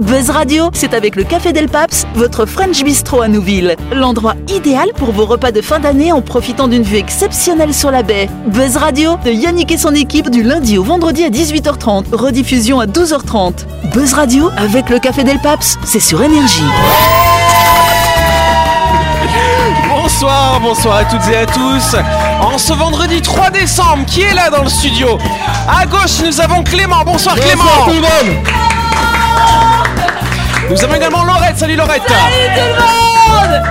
Buzz Radio, c'est avec le Café Del Paps, votre French Bistro à Nouville. L'endroit idéal pour vos repas de fin d'année en profitant d'une vue exceptionnelle sur la baie. Buzz Radio, de Yannick et son équipe du lundi au vendredi à 18h30, rediffusion à 12h30. Buzz Radio, avec le Café Del Paps, c'est sur Énergie. Bonsoir, bonsoir à toutes et à tous. En ce vendredi 3 décembre, qui est là dans le studio? À gauche, nous avons Clément. Bonsoir, Clément. tout le monde Nous avons également Laurette. Salut Laurette. Salut tout le monde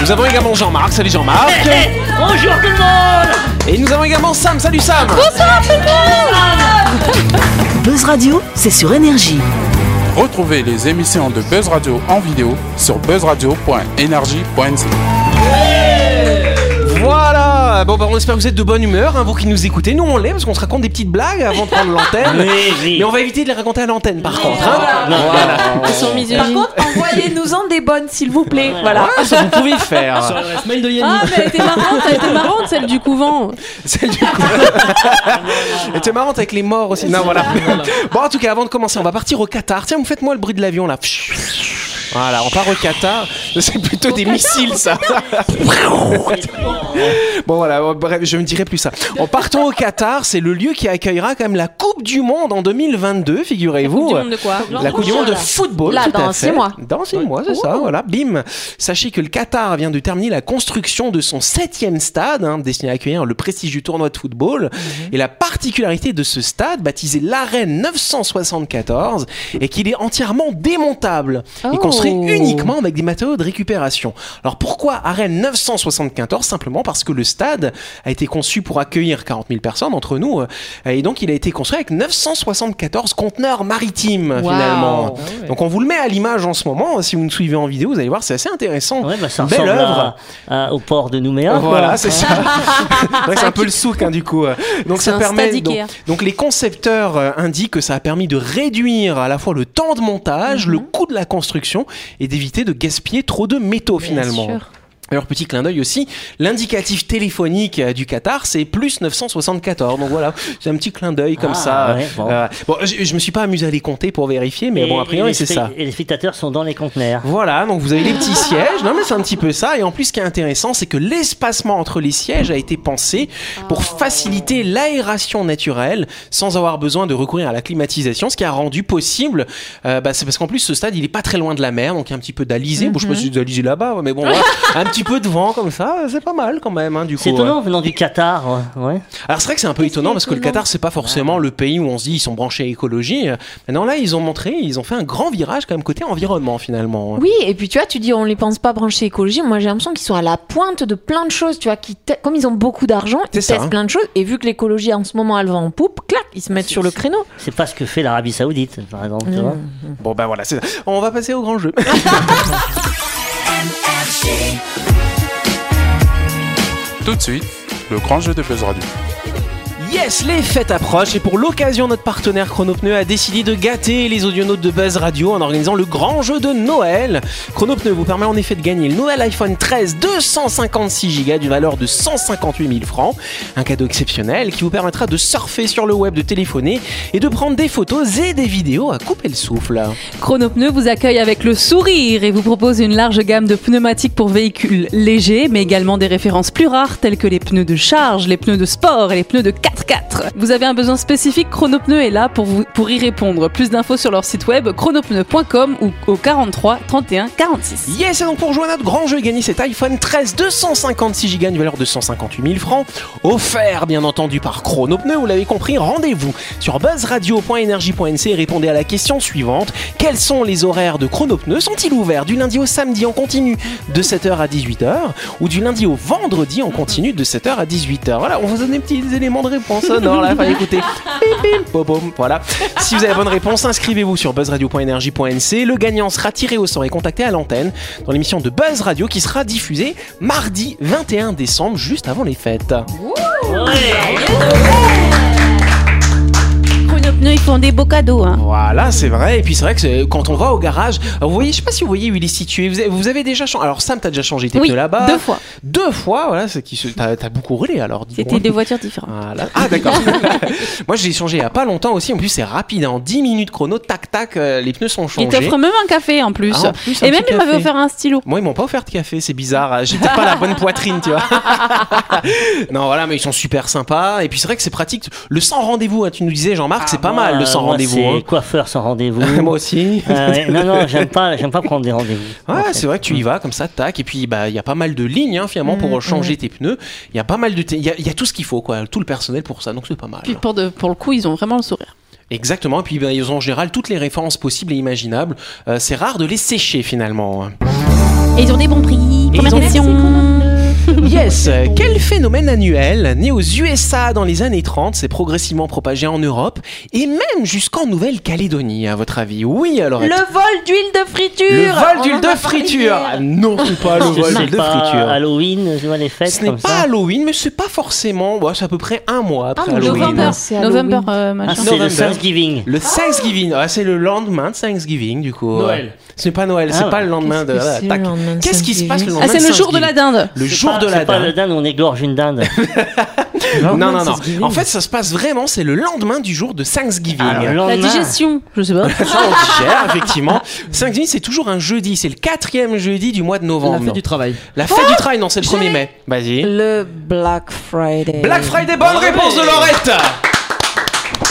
Nous avons également Jean-Marc. Salut Jean-Marc. Bonjour tout le monde Et nous avons également Sam. Salut Sam. Bonsoir tout le monde Buzz Radio, c'est sur Énergie. Retrouvez les émissions de Buzz Radio en vidéo sur buzzradio.energie.nc. Voilà. Bon, bah, on espère que vous êtes de bonne humeur, hein, vous qui nous écoutez. Nous, on l'est parce qu'on se raconte des petites blagues avant de prendre l'antenne. Mais on va éviter de les raconter à l'antenne, par contre. hein. Voilà. Par contre, envoyez-nous-en des bonnes, s'il vous plaît. Voilà. Ah, ça, vous pouvez le faire. mail de Ah, mais elle était marrante, elle était marrante, celle du couvent. Celle du coup. Elle était marrante avec les morts aussi. Non, voilà. Bon, en tout cas, avant de commencer, on va partir au Qatar. Tiens, vous faites-moi le bruit de l'avion là. Voilà, on part au Qatar. C'est plutôt des missiles, ça. Bon, voilà, bref, je ne dirai plus ça. En partant au Qatar, c'est le lieu qui accueillera quand même la Coupe du Monde en 2022, figurez-vous. de quoi La Coupe du Monde de football. Là, tout à dans fait. six mois. Dans six mois, c'est ça, voilà, bim. Sachez que le Qatar vient de terminer la construction de son septième stade, hein, destiné à accueillir le prestigieux tournoi de football. Mhm. Et la particularité de ce stade, baptisé l'Arène 974, est qu'il est entièrement démontable et Oh. construit uniquement avec des matériaux de récupération. Alors pourquoi Arène 974 Simplement parce que le stade a été conçu pour accueillir 40 000 personnes entre nous, euh, et donc il a été construit avec 974 conteneurs maritimes Wow. finalement. Donc on vous le met à l'image en ce moment. Si vous nous suivez en vidéo, vous allez voir, c'est assez intéressant. Ouais, bah, ça Belle œuvre. à- à- au port de Nouméa. Voilà, c'est ça. Ouais, c'est un peu le souk hein, du coup. Donc C'est ça permet. Donc, donc les concepteurs euh, indiquent que ça a permis de réduire à la fois le temps de montage, Mhm. le coût de la construction et d'éviter de gaspiller trop de métaux finalement. sûr. Alors petit clin d'œil aussi, l'indicatif téléphonique euh, du Qatar c'est plus 974. Donc voilà, c'est un petit clin d'œil comme Ah, ça. ouais, bon. Euh, bon, je, je me suis pas amusé à les compter pour vérifier, mais Et- bon a priori c'est ça. Et les spectateurs sont dans les conteneurs. Voilà, donc vous avez les petits sièges. Non, mais c'est un petit peu ça. Et en plus, ce qui est intéressant, c'est que l'espacement entre les sièges a été pensé pour faciliter l'aération naturelle sans avoir besoin de recourir à la climatisation, ce qui a rendu possible. euh, bah, c'est parce qu'en plus, ce stade, il est pas très loin de la mer, donc il y a un petit peu d'alizé. Bon, je sais pas si c'est d'alizé là-bas, mais bon, voilà. un petit peu de vent comme ça, c'est pas mal quand même, hein, du coup. C'est ouais. étonnant venant du Qatar. ouais. Alors c'est vrai que c'est un peu étonnant parce que le Qatar c'est pas forcément le pays où on se dit ils sont branchés à écologie. Maintenant là ils ont montré, ils ont fait un grand virage quand même côté environnement finalement. Oui, et puis tu vois, tu dis on les pense pas branchés écologie. Moi, j'ai l'impression qu'ils sont à la pointe de plein de choses. Tu vois, qui te- comme ils ont beaucoup d'argent, C'est ils ça, testent hein. plein de choses. Et vu que l'écologie en ce moment elle va en poupe, clac, ils se mettent sur le créneau. C'est pas ce que fait l'Arabie Saoudite, par exemple. tu vois. Bon ben voilà, c'est ça. On va passer au grand jeu. Tout de suite, le grand jeu de Buzz Radio. Yes, les fêtes approchent et pour l'occasion, notre partenaire Chronopneu a décidé de gâter les audionautes de Buzz Radio en organisant le grand jeu de Noël. Chronopneu vous permet en effet de gagner le nouvel iPhone 13 256 Go d'une valeur de 158 000 francs. Un cadeau exceptionnel qui vous permettra de surfer sur le web, de téléphoner et de prendre des photos et des vidéos à couper le souffle. Chronopneu vous accueille avec le sourire et vous propose une large gamme de pneumatiques pour véhicules légers, mais également des références plus rares telles que les pneus de charge, les pneus de sport et les pneus de 4x4. Vous avez un besoin spécifique, Chronopneu est là pour, vous, pour y répondre. Plus d'infos sur leur site web chronopneu.com ou au 43 31 46. Yes, et donc pour jouer à notre grand jeu et gagner cet iPhone 13 256 Go d'une valeur de 158 000 francs, offert bien entendu par Chronopneu, vous l'avez compris, rendez-vous sur buzzradio.energie.nc et répondez à la question suivante. Quels sont les horaires de Chronopneu? Sont-ils ouverts du lundi au samedi en continu de 7h à 18h ou du lundi au vendredi en continu de 7h à 18h Voilà, on vous donne des petits éléments de réponse sonores là, fallait écouter. Voilà. Si vous avez la bonne réponse, inscrivez-vous sur buzzradio.energie.nc. Le gagnant sera tiré au sort et contacté à l'antenne dans l'émission de Buzz Radio qui sera diffusée mardi 21 décembre, juste avant les fêtes. Chronopneu, il font des beaux cadeaux. Hein. Voilà, c'est vrai. Et puis c'est vrai que quand on va au garage, vous voyez, je sais pas si vous voyez où il est situé. Vous avez, vous avez déjà changé. Alors Sam, t'as déjà changé tes Oui, pneus là-bas. deux fois. Deux fois, voilà. C'est qui se- t'as, t'as beaucoup roulé alors. dis C'était des voitures différentes. Voilà. Ah d'accord. Moi j'ai changé il y a pas longtemps aussi. En plus c'est rapide. En 10 minutes chrono, tac tac, euh, les pneus sont Il changés. t'offre même un café en plus. Ah, en plus, un Et même petit il m'avait café. offert un stylo. Moi, ils m'ont pas offert de café, c'est bizarre. J'ai peut-être pas la bonne poitrine, tu vois. non, voilà, mais ils sont super sympas. Et puis, c'est vrai que c'est pratique. Le sans rendez-vous, hein, tu nous disais, Jean-Marc, c'est pas Moi, mal le euh, sans rendez-vous. C'est hein. coiffeur sans rendez-vous. Moi aussi. Ah ouais, non, non, j'aime pas, j'aime pas prendre des rendez-vous. Ouais, en fait. c'est vrai que tu y vas comme ça, tac, et puis bah il y a pas mal de lignes hein, finalement pour changer tes pneus. Il y a pas mal de, il y, a- il y a tout ce qu'il faut quoi, tout le personnel pour ça, donc c'est pas mal. Puis pour, de, pour le coup, ils ont vraiment le sourire. Exactement, et puis bah, ils ont en général toutes les références possibles et imaginables. Euh, c'est rare de les sécher finalement. Et ils ont des bons prix. Ont- question. Yes, euh, quel phénomène annuel, né aux USA dans les années 30, s'est progressivement propagé en Europe et même jusqu'en Nouvelle-Calédonie, à votre avis? Oui, alors. Le vol d'huile de friture Le vol d'huile de friture Non, c'est pas le vol d'huile de pas friture. Halloween, tu vois les fêtes Ce n'est pas ça Halloween, mais c'est pas forcément. ouais, c'est à peu près un mois après Ah, Halloween. November, c'est. November, euh, Ah, machin. c'est le. Thanksgiving. Le Thanksgiving, ah, c'est le lendemain de Thanksgiving du coup. Noël. Ce n'est pas Noël, c'est Ah, pas ouais. le lendemain de. Qu'est-ce de Qu'est-ce qui se passe le Thanksgiving? lendemain Ah, c'est le jour de la dinde. Le jour de la C'est pas le dinde. dinde où on égorge une dinde. Non, non, non. En fait, ça se passe vraiment, c'est le lendemain du jour de Thanksgiving. Alors, le La digestion, je sais pas. Ça, on digère, effectivement. Thanksgiving, c'est toujours un jeudi. C'est le quatrième jeudi du mois de novembre. La fête du travail. La fête du travail, non, c'est le 1er mai. Vas-y. Le Black Friday. Black Friday, bonne réponse de Laurette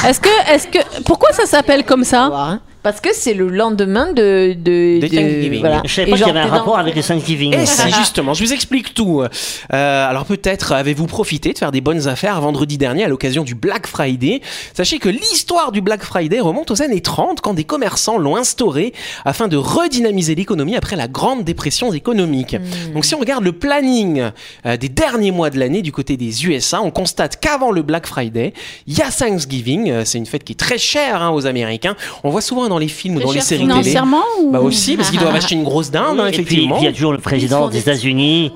Est-ce que, est-ce que, pourquoi ça s'appelle comme ça? Parce que c'est le lendemain de. de, De Thanksgiving. voilà. je savais pas qu'il y avait un rapport avec le Thanksgiving. Et si justement, je vous explique tout. Euh, alors peut-être avez-vous profité de faire des bonnes affaires vendredi dernier à l'occasion du Black Friday. Sachez que l'histoire du Black Friday remonte aux années 30 quand des commerçants l'ont instauré afin de redynamiser l'économie après la grande dépression économique. Donc si on regarde le planning euh, des derniers mois de l'année du côté des USA, on constate qu'avant le Black Friday, il y a Thanksgiving. Euh, C'est une fête qui est très chère hein, aux Américains. On voit souvent dans les films ou dans les séries télé. Financièrement ou... Bah aussi, parce qu'ils doivent acheter une grosse dinde, hein, et puis, effectivement. il y a toujours le président des États-Unis.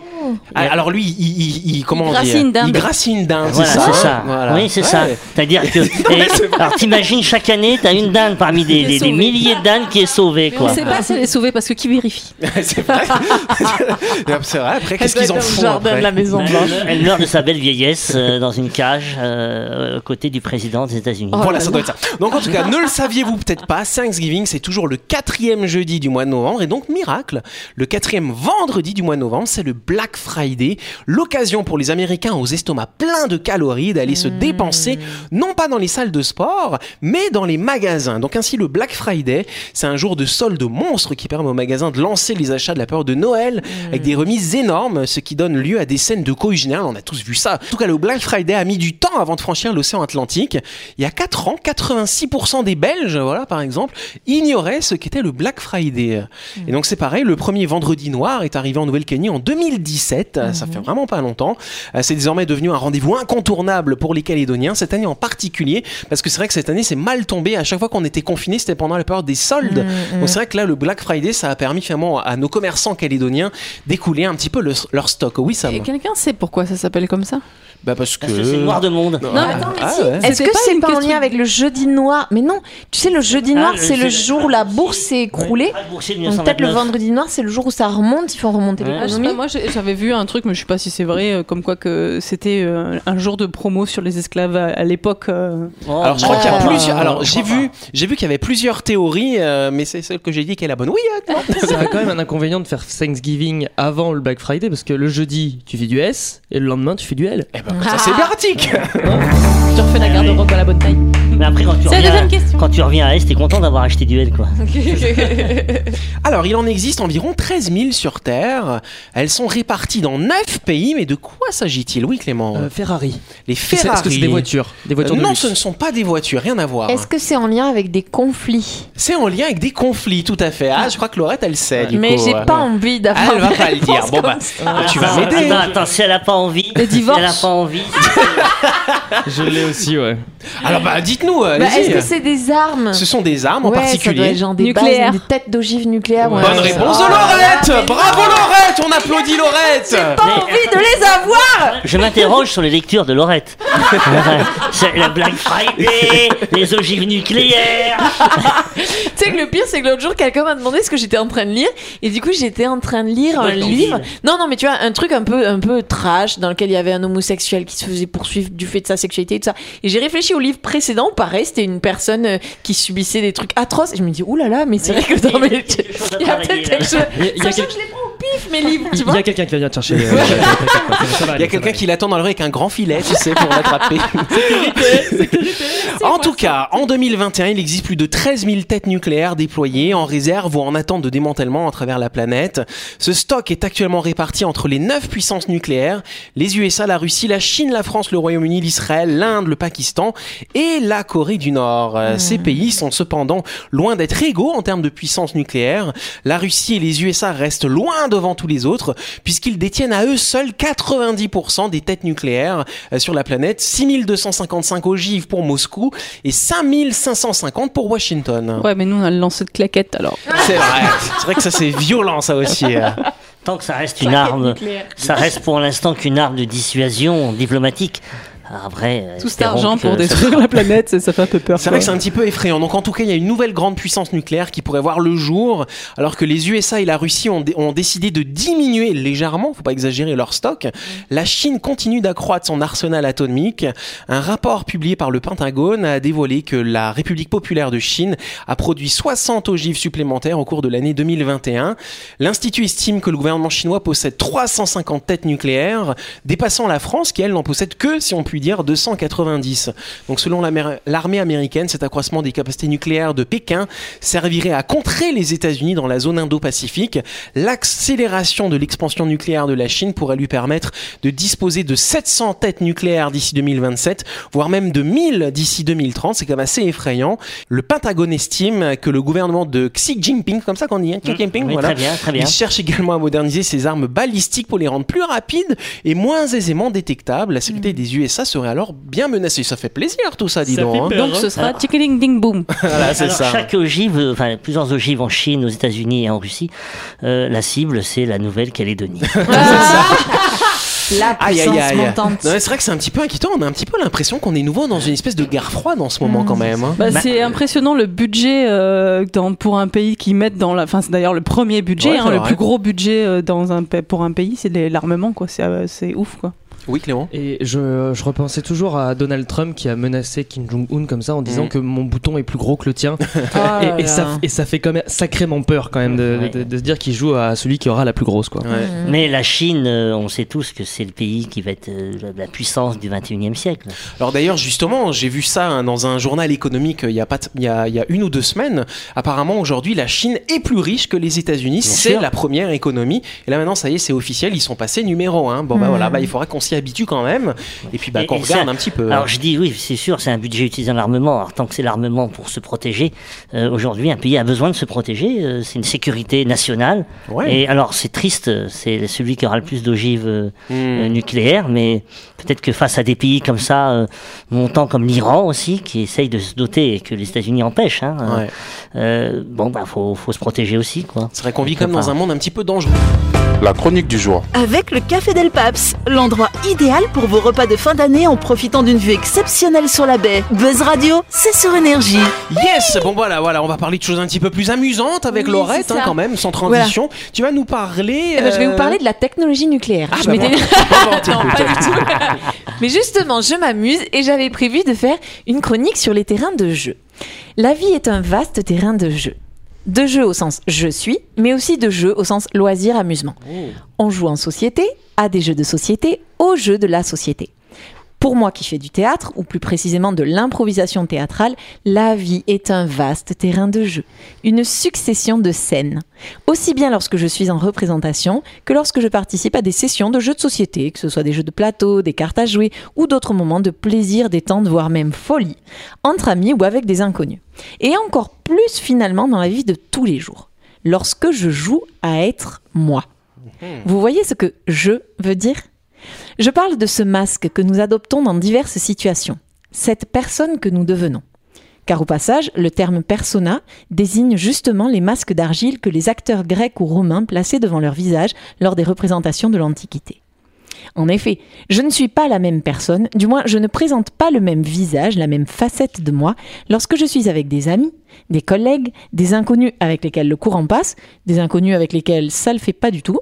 Ah, Alors lui, il, il, il- comment Il une dinde. Il gracie une dinde, Voilà, c'est ça c'est ça. Voilà. Oui, c'est Ouais. ça. C'est-à-dire que. et- alors, t'imagines, chaque année, t'as une dinde parmi des, milliers de dindes qui est sauvée, Mais quoi. on sait pas si elle est sauvée parce que qui vérifie c'est vrai. c'est vrai. Après, qu'est-ce qu'ils en font jardin de la Maison Blanche. elle meurt de sa belle vieillesse euh, dans une cage euh, aux côtés du président des États-Unis. Voilà, ça doit être ça. Donc en tout cas, ne le saviez-vous peut-être pas, Thanksgiving, c'est toujours le quatrième jeudi du mois de novembre, et donc miracle, le quatrième vendredi du mois de novembre, c'est le Black Friday, l'occasion pour les Américains aux estomacs pleins de calories d'aller se dépenser, non pas dans les salles de sport, mais dans les magasins. Donc ainsi, le Black Friday, c'est un jour de solde monstre qui permet aux magasins de lancer les achats de la période de Noël avec des remises énormes, ce qui donne lieu à des scènes de coïs générales. On a tous vu ça. En tout cas, le Black Friday a mis du temps avant de franchir l'océan Atlantique. Il y a 4 ans, 86% des Belges, voilà, par exemple, ignoraient ce qu'était le Black Friday. Et donc, c'est pareil, le premier vendredi noir est arrivé en Nouvelle-Calédonie en 2017. Ça fait vraiment pas longtemps. Euh, C'est désormais devenu un rendez-vous incontournable pour les Calédoniens, cette année en particulier, parce que c'est vrai que cette année, c'est mal tombé. À chaque fois qu'on était confiné, c'était pendant la période des soldes. Donc, c'est vrai que là, le Black Friday, ça a permis finalement à nos commerçants calédoniens d'écouler un petit peu le- leur stock. Oui, ça Et quelqu'un sait pourquoi ça s'appelle comme ça? Bah, parce que. C'est noir de monde. Non, attends, mais ah, si. ouais. Est-ce que c'est une pas en lien avec le jeudi noir? Mais non, tu sais, le jeudi Ah, noir, c'est le jour où la bourse s'est écroulée. Ah, de Donc peut-être le 1929. vendredi noir, c'est le jour où ça remonte, il faut remonter Ouais. Ah, l'économie. pas, moi j'avais vu un truc, mais je sais pas si c'est vrai, euh, comme quoi que c'était euh, un jour de promo sur les esclaves à, à l'époque. euh. Oh, Alors je crois qu'il y a Ah. plusieurs. Alors j'ai vu, j'ai vu qu'il y avait plusieurs théories, euh, mais c'est celle que j'ai dit qui est la bonne. Oui, euh, non. Ça a quand même un inconvénient de faire Thanksgiving avant le Black Friday parce que le jeudi tu fais du S et le lendemain tu fais du L. Eh ben, ça c'est pratique. Tu refais la garde-robe à la bonne taille. Mais après, quand tu, reviens, quand tu reviens à Est, t'es content d'avoir acheté du L, quoi. Alors il en existe environ 13 000 sur Terre. Elles sont réparties dans 9 pays, mais de quoi s'agit-il? Oui, Clément. Euh, Ferrari. Les Est-ce que Ferrari. c'est des voitures? Des voitures Euh, de non, luxe. ce ne sont pas des voitures, rien à voir. Est-ce que c'est en lien avec des conflits? C'est en lien avec des conflits, tout à fait. Ah, je crois que Laurette, elle sait. Du Mais j'ai euh, pas envie d'avoir. Elle va pas le dire. Bon bah, tu vas m'aider. Attends, attends, si elle a pas envie. Les Si divorces. elle a pas envie. Je l'ai aussi, ouais. Alors bah, dites-nous dites-nous, Bah. Est-ce que c'est des armes Ce sont des armes en Ouais, ça doit particulier. être genre des Nucléaires. bases, des têtes d'ogives nucléaires. ouais. Bonne réponse de Oh Laurette Bravo. Laurette On applaudit Laurette Pas envie de les avoir Je m'interroge sur les lectures de Laurette. C'est la Black Friday, les ogives nucléaires. Tu sais que le pire, c'est que l'autre jour, quelqu'un m'a demandé ce que j'étais en train de lire. Et du coup, j'étais en train de lire un livre. Non, non, mais tu vois, un truc un peu, un peu trash dans lequel il y avait un homosexuel qui se faisait poursuivre du fait de sa sexualité et tout ça. Et j'ai réfléchi au livre précédent. C'était une personne euh, qui subissait des trucs atroces. Et je me dis, oulala, mais c'est vrai que dans mes. Il y a peut-être là. quelque chose. Il y a- il pif, mes livres, tu Il y a quelqu'un qui vient de chercher. euh, Il y a quelqu'un qui l'attend dans le rue avec un grand filet, tu sais, pour l'attraper. En tout cas, en 2021, il existe plus de 13 000 têtes nucléaires déployées en réserve ou en attente de démantèlement à travers la planète. Ce stock est actuellement réparti entre les 9 puissances nucléaires, les USA, la Russie, la Chine, la France, le Royaume-Uni, l'Israël, l'Inde, le Pakistan et la Corée du Nord. Euh, Ces pays sont cependant loin d'être égaux en termes de puissance nucléaire. La Russie et les USA restent loin devant tous les autres puisqu'ils détiennent à eux seuls 90% des têtes nucléaires euh, sur la planète, 6255 ogives pour Moscou et 5550 pour Washington. Ouais, mais nous on a le lancer de claquettes alors. C'est vrai, c'est vrai que ça c'est violent ça aussi. euh. Tant que ça reste une arme, ça reste pour l'instant qu'une arme de dissuasion diplomatique. Après, Tout cet argent pour détruire sera- la planète, ça, ça fait un peu peur. C'est vrai que c'est un petit peu effrayant. Donc en tout cas, il y a une nouvelle grande puissance nucléaire qui pourrait voir le jour, alors que les USA et la Russie ont, dé- ont décidé de diminuer légèrement, faut pas exagérer leur stock. La Chine continue d'accroître son arsenal atomique. Un rapport publié par le Pentagone a dévoilé que la République populaire de Chine a produit 60 ogives supplémentaires au cours de l'année 2021. L'Institut estime que le gouvernement chinois possède 350 têtes nucléaires, dépassant la France qui, elle, n'en possède que, si on peut dire, 290. Donc selon l'armée américaine, cet accroissement des capacités nucléaires de Pékin servirait à contrer les États-Unis dans la zone Indo-Pacifique. L'accélération de l'expansion nucléaire de la Chine pourrait lui permettre de disposer de 700 têtes nucléaires d'ici 2027, voire même de 1000 d'ici 2030. C'est quand même assez effrayant. Le Pentagone estime que le gouvernement de Xi Jinping, comme ça qu'on dit, hein, Xi Jinping, Oui, voilà, Très bien, très bien. il cherche également à moderniser ses armes balistiques pour les rendre plus rapides et moins aisément détectables. La sécurité des USA serait alors bien menacée. Ça fait plaisir tout ça, dis Ça donc. hein. Donc ce sera ticketing ding boom. Voilà, c'est Alors, ça. chaque ogive, enfin plusieurs ogives en Chine, aux États-Unis et en Russie, euh, la cible c'est la Nouvelle-Calédonie. La Aïe, aïe, puissance aïe. c'est vrai que c'est un petit peu inquiétant. On a un petit peu l'impression qu'on est nouveau dans une espèce de guerre froide en ce moment, quand même. hein. Bah, Bah- c'est impressionnant le budget euh, dans, pour un pays qui met dans la. Enfin, c'est d'ailleurs le premier budget, Ouais, hein, le plus gros budget euh, dans un, pour un pays, c'est l'armement, quoi. C'est euh, c'est ouf, quoi. Oui, Clément. Et je, je repensais toujours à Donald Trump qui a menacé Kim Jong-un comme ça en disant Mhm. que mon bouton est plus gros que le tien. Là et, et ça, là. et ça fait quand même sacrément peur quand même de, Ouais. de- de se dire qu'il joue à celui qui aura la plus grosse quoi. Ouais. Mais la Chine, euh, on sait tous que c'est le pays qui va être euh, la puissance du 21e siècle. Alors d'ailleurs, justement, j'ai vu ça hein, dans un journal économique il y, a pas t- il, y a, il y a une ou deux semaines. Apparemment, aujourd'hui, la Chine est plus riche que les États-Unis. C'est la première économie. Et là, maintenant, ça y est, c'est officiel. Ils sont passés numéro un. Bon, bah Hmm. voilà, bah, il faudra qu'on s'y habitue quand même. Et puis, bah, qu'on regarde ça- un petit peu. Alors je dis oui, c'est sûr, c'est un budget utilisé en armement. Alors tant que c'est l'armement pour se protéger, euh, aujourd'hui un pays a besoin de se protéger. euh, c'est une sécurité nationale. Ouais. Et alors c'est triste, c'est celui qui aura le plus d'ogives euh, Hmm. nucléaires, mais peut-être que face à des pays comme ça, euh, montants comme l'Iran aussi, qui essayent de se doter et que les États-Unis empêchent, hein, Ouais. bon bah faut, faut se protéger aussi quoi. C'est vrai qu'on vit quand même dans un monde un petit peu dangereux. La chronique du jour. Avec le Café Del Paps, l'endroit idéal pour vos repas de fin d'année en profitant d'une vue exceptionnelle sur la baie. Buzz Radio, c'est sur énergie. Yes Bon voilà, voilà, on va parler de choses un petit peu plus amusantes avec Oui, Laurette, c'est hein, ça. quand même, sans transition. Tu vas nous parler... Eh ben, je vais euh, vous parler de la technologie nucléaire. Ah, Je bah, m'étais-. Bon, bon, Non, pas du tout. Mais justement, je m'amuse et j'avais prévu de faire une chronique sur les terrains de jeu. La vie est un vaste terrain de jeu. De jeu au sens je suis, mais aussi de jeu au sens loisir-amusement. On joue en société, à des jeux de société, aux jeux de la société. Pour moi qui fais du théâtre, ou plus précisément de l'improvisation théâtrale, la vie est un vaste terrain de jeu, une succession de scènes. Aussi bien lorsque je suis en représentation que lorsque je participe à des sessions de jeux de société, que ce soit des jeux de plateau, des cartes à jouer ou d'autres moments de plaisir, détente, voire même folie, entre amis ou avec des inconnus. Et encore plus finalement dans la vie de tous les jours, lorsque je joue à être moi. Vous voyez ce que je veux dire? Je parle de ce masque que nous adoptons dans diverses situations, cette personne que nous devenons. Car au passage, le terme persona désigne justement les masques d'argile que les acteurs grecs ou romains plaçaient devant leur visage lors des représentations de l'Antiquité. En effet, je ne suis pas la même personne, du moins je ne présente pas le même visage, la même facette de moi, lorsque je suis avec des amis, des collègues, des inconnus avec lesquels le courant passe, des inconnus avec lesquels ça le fait pas du tout,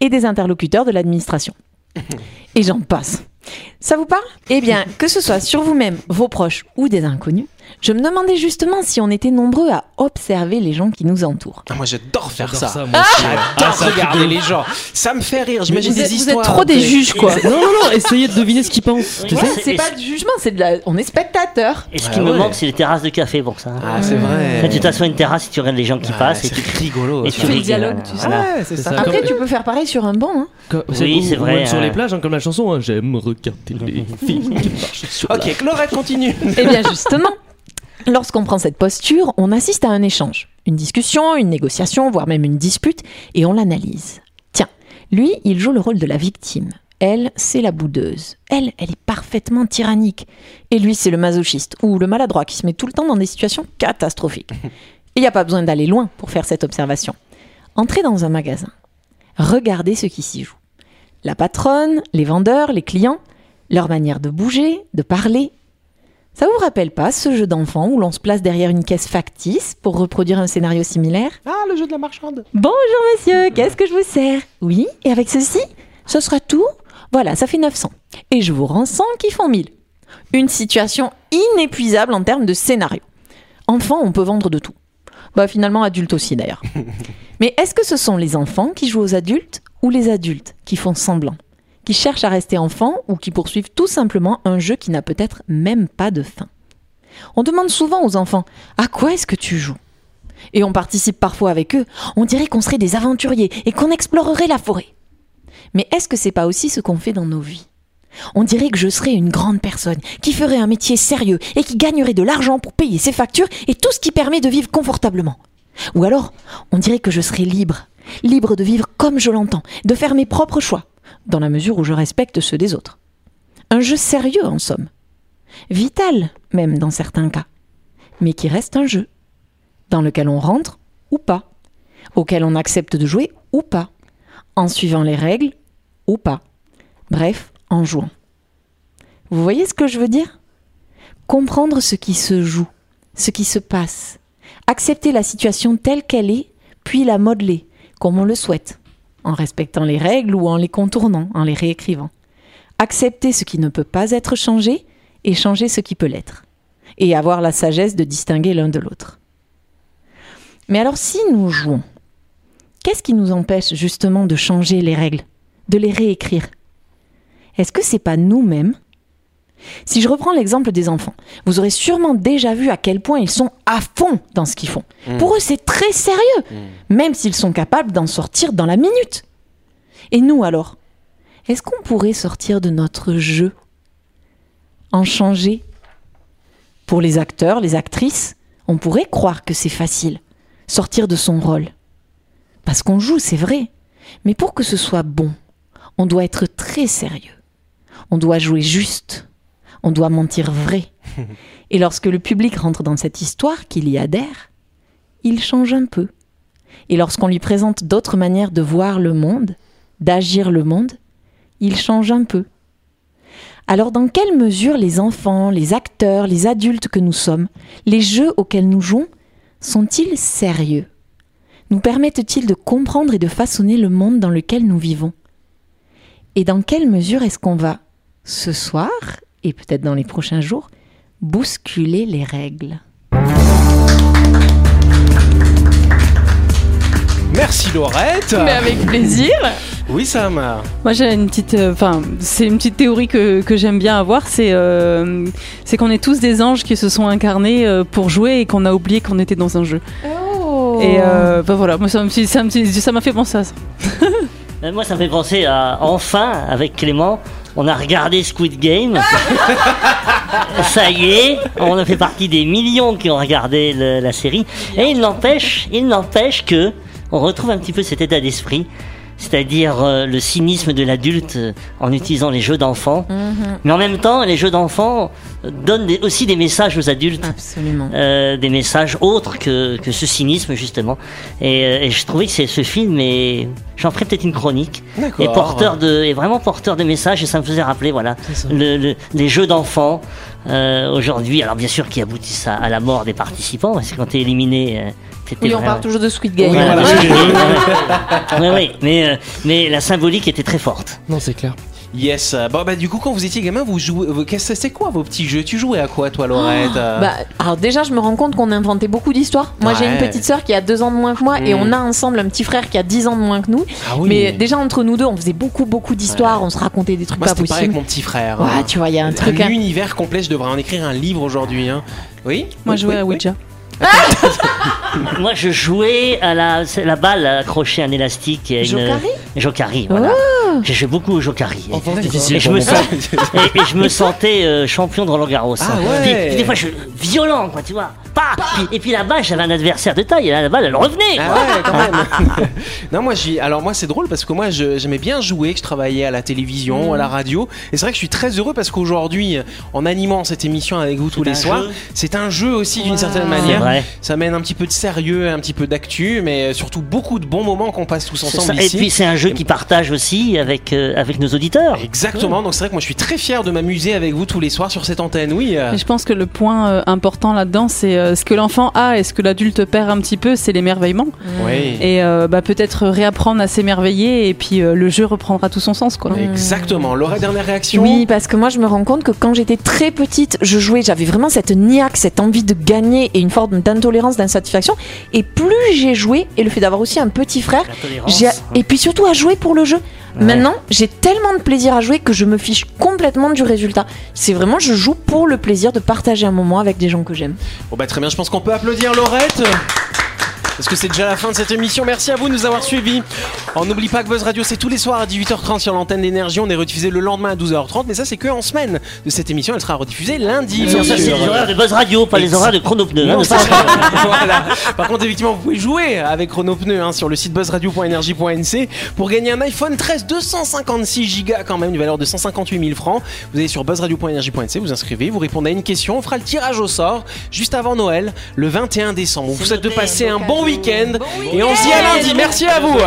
et des interlocuteurs de l'administration. Et j'en passe. Ça vous parle? Eh bien, que ce soit sur vous-même, vos proches ou des inconnus, je me demandais justement si on était nombreux à observer les gens qui nous entourent. Ah, moi j'adore faire J'adore ça. moi aussi, ouais. J'adore Ah, ça, regarder les gens. Ça me fait rire. J'imagine Vous des êtes, vous êtes histoires. trop des juges, quoi. Non, non, non, essayez de deviner ce qu'ils pensent. Ouais, c'est- pas de jugement, c'est de la... on est spectateur. Et ce Ah qui me manque, c'est les terrasses de café pour ça. Ah, c'est vrai. Quand tu t'assois à une terrasse et tu regardes les gens qui Ah, passent et c'est tu rigolo. et ça. tu fais le dialogue, tu sais. Ça. ça. Après, tu peux faire pareil sur un banc. hein. Oui, ou- c'est vrai, sur hein. les plages, hein, comme la chanson, j'aime regarder les filles qui marchent sur la Ok, Laurette continue. Eh bien justement, lorsqu'on prend cette posture, on assiste à un échange, une discussion, une négociation, voire même une dispute, et on l'analyse. Tiens, lui, il joue le rôle de la victime. Elle, c'est la boudeuse. Elle, elle est parfaitement tyrannique. Et lui, c'est le masochiste, ou le maladroit qui se met tout le temps dans des situations catastrophiques. Il n'y a pas besoin d'aller loin pour faire cette observation. Entrez dans un magasin. Regardez ce qui s'y joue. La patronne, les vendeurs, les clients, leur manière de bouger, de parler, ça vous rappelle pas ce jeu d'enfant où l'on se place derrière une caisse factice pour reproduire un scénario similaire? Ah, le jeu de la marchande. Bonjour monsieur, qu'est-ce que je vous sers? Oui, et avec ceci? Ce sera tout? Voilà, ça fait 900. Et je vous rends 100 qui font 1000. Une situation inépuisable en termes de scénario. Enfant, on peut vendre de tout. Bah finalement, adulte aussi d'ailleurs. Mais est-ce que ce sont les enfants qui jouent aux adultes ou les adultes qui font semblant? Qui cherchent à rester enfants ou qui poursuivent tout simplement un jeu qui n'a peut-être même pas de fin On demande souvent aux enfants À quoi est-ce que tu joues? Et on participe parfois avec eux, on dirait qu'on serait des aventuriers et qu'on explorerait la forêt. Mais est-ce que c'est pas aussi ce qu'on fait dans nos vies? On dirait que je serais une grande personne qui ferait un métier sérieux et qui gagnerait de l'argent pour payer ses factures et tout ce qui permet de vivre confortablement. Ou alors, on dirait que je serais libre, libre de vivre comme je l'entends, de faire mes propres choix, dans la mesure où je respecte ceux des autres. Un jeu sérieux en somme. Vital, même dans certains cas. Mais qui reste un jeu dans lequel on rentre ou pas, auquel on accepte de jouer ou pas, en suivant les règles ou pas, bref, en jouant. Vous voyez ce que je veux dire? Comprendre ce qui se joue, ce qui se passe, accepter la situation telle qu'elle est, puis la modeler comme on le souhaite, en respectant les règles ou en les contournant, en les réécrivant. Accepter ce qui ne peut pas être changé et changer ce qui peut l'être, et avoir la sagesse de distinguer l'un de l'autre. Mais alors si nous jouons, qu'est-ce qui nous empêche justement de changer les règles, de les réécrire? Est-ce que c'est pas nous-mêmes Si je reprends l'exemple des enfants, vous aurez sûrement déjà vu à quel point ils sont à fond dans ce qu'ils font. Pour eux, c'est très sérieux, même s'ils sont capables d'en sortir dans la minute. Et nous alors Est-ce qu'on pourrait sortir de notre jeu En changer? Pour les acteurs, les actrices, on pourrait croire que c'est facile sortir de son rôle. Parce qu'on joue, c'est vrai. Mais pour que ce soit bon, on doit être très sérieux. On doit jouer juste. On doit mentir vrai. Et lorsque le public rentre dans cette histoire, qu'il y adhère, il change un peu. Et lorsqu'on lui présente d'autres manières de voir le monde, d'agir le monde, il change un peu. Alors dans quelle mesure les enfants, les acteurs, les adultes que nous sommes, les jeux auxquels nous jouons, sont-ils sérieux? Nous permettent-ils de comprendre et de façonner le monde dans lequel nous vivons? Et dans quelle mesure est-ce qu'on va, ce soir, et peut-être dans les prochains jours, bousculer les règles Merci Laurette. Mais avec plaisir. Oui Sam. Moi j'ai une petite, euh, enfin c'est une petite théorie que, que j'aime bien avoir, c'est euh, c'est qu'on est tous des anges qui se sont incarnés euh, pour jouer et qu'on a oublié qu'on était dans un jeu. Et euh, bah voilà, moi ça m'a fait penser à ça. Moi, ça me fait penser à enfin, avec Clément, on a regardé Squid Game. ça y est, on a fait partie des millions qui ont regardé le- la série. Et il n'empêche, il n'empêche que on retrouve un petit peu cet état d'esprit c'est-à-dire euh, le cynisme de l'adulte euh, en utilisant les jeux d'enfants. Mais en même temps, les jeux d'enfants euh, donnent des- aussi des messages aux adultes. Absolument. Euh, des messages autres que, que ce cynisme justement et, euh, et je trouvais que c'est- ce film est j'en ferai peut-être une chronique porteur de est vraiment porteur de messages et ça me faisait rappeler voilà ça. le, le- les jeux d'enfants euh, aujourd'hui alors bien sûr qui aboutissent à, à la mort des participants parce que quand t'es éliminé euh, Oui, on parle toujours de Squid Game. Voilà, voilà. oui, oui, oui, oui, oui, mais euh, mais la symbolique était très forte Non, c'est clair. Yes. Bon, bah, du coup, quand vous étiez gamin, vous jouez. qu'est-ce- C'est quoi vos petits jeux? Tu jouais à quoi, toi, Laurette euh? Bah, alors déjà, je me rends compte qu'on inventait beaucoup d'histoires. Moi, j'ai une petite sœur qui a deux ans de moins que moi et Mm. on a ensemble un petit frère qui a 10 ans de moins que nous. Ah oui. Mais déjà entre nous deux, on faisait beaucoup, beaucoup d'histoires. On se racontait des trucs Moi, pas c'était pareil avec possibles. mon petit frère. Ouais, hein. tu vois, il y a un Un truc. hein. univers complet, je devrais en écrire un livre aujourd'hui. Hein. Oui? Moi, Oui, je jouais oui, à oui. Ouija. moi je jouais à la la balle accrochée à un élastique et à une Jokari Jokari voilà j'ai joué beaucoup au Jokari Et difficile. je, me mon sens, et, et je me sentais euh, champion de Roland Garros. Ah hein. ouais. Puis, puis des fois, je violent, quoi, tu vois. Pas. Puis- et puis la balle, j'avais un adversaire de taille, et là, la balle, elle revenait. Ah quoi. ouais, quand même. non, moi, j'ai. Alors, moi, c'est drôle parce que moi, j'aimais bien jouer, que je travaillais à la télévision, à la radio. Et c'est vrai que je suis très heureux parce qu'aujourd'hui, en animant cette émission avec vous tous les soirs, c'est un jeu aussi d'une certaine manière. vrai. Ça mène un petit peu de sérieux, un petit peu d'actu, mais surtout beaucoup de bons moments qu'on passe tous ensemble ça. Et ici. puis c'est un jeu qui partage aussi avec, euh, avec nos auditeurs. Exactement, donc c'est vrai que moi je suis très fier de m'amuser avec vous tous les soirs sur cette antenne, oui. euh. Et je pense que le point euh, important là-dedans, c'est euh, ce que l'enfant a et ce que l'adulte perd un petit peu, c'est l'émerveillement. Oui. Et euh, bah, peut-être réapprendre à s'émerveiller et puis euh, le jeu reprendra tout son sens. Quoi. Exactement. Laura, dernière réaction? Oui, parce que moi je me rends compte que quand j'étais très petite, je jouais, j'avais vraiment cette niaque, cette envie de gagner et une forme d'intolérance, d'insatisfaction. Et plus j'ai joué, et le fait d'avoir aussi un petit frère, j'ai et puis surtout à jouer pour le jeu. Maintenant, j'ai tellement de plaisir à jouer que je me fiche complètement du résultat. C'est vraiment, je joue pour le plaisir de partager un moment avec des gens que j'aime. Bon bah très bien, je pense qu'on peut applaudir Laurette. Parce que c'est déjà la fin de cette émission. Merci à vous de nous avoir suivis. On n'oublie pas que Buzz Radio, c'est tous les soirs à 18h30 sur l'antenne d'énergie. On est rediffusé le lendemain à 12h30. Mais ça, c'est que en semaine de cette émission. Elle sera rediffusée lundi. C'est les horaires de Buzz Radio, pas les horaires de Chronopneu. hein, voilà. Par contre, effectivement, vous pouvez jouer avec Pneus hein, sur le site buzzradio.energie.nc pour gagner un iPhone 13 256 Go quand même, une valeur de 158 000 francs. Vous allez sur buzzradio.energie.nc, vous inscrivez, vous répondez à une question. On fera le tirage au sort juste avant Noël, le 21 décembre. On vous souhaite de passer un bon. Week-end Bon et on se dit à lundi. Merci à vous.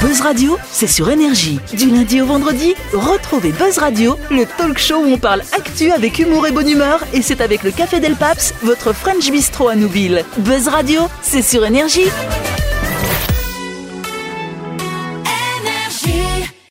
Buzz Radio, c'est sur énergie. Du lundi au vendredi, retrouvez Buzz Radio, le talk show où on parle actu avec humour et bonne humeur, et c'est avec le Café Del Paps, votre French Bistro à Nouville. Buzz Radio, c'est sur énergie.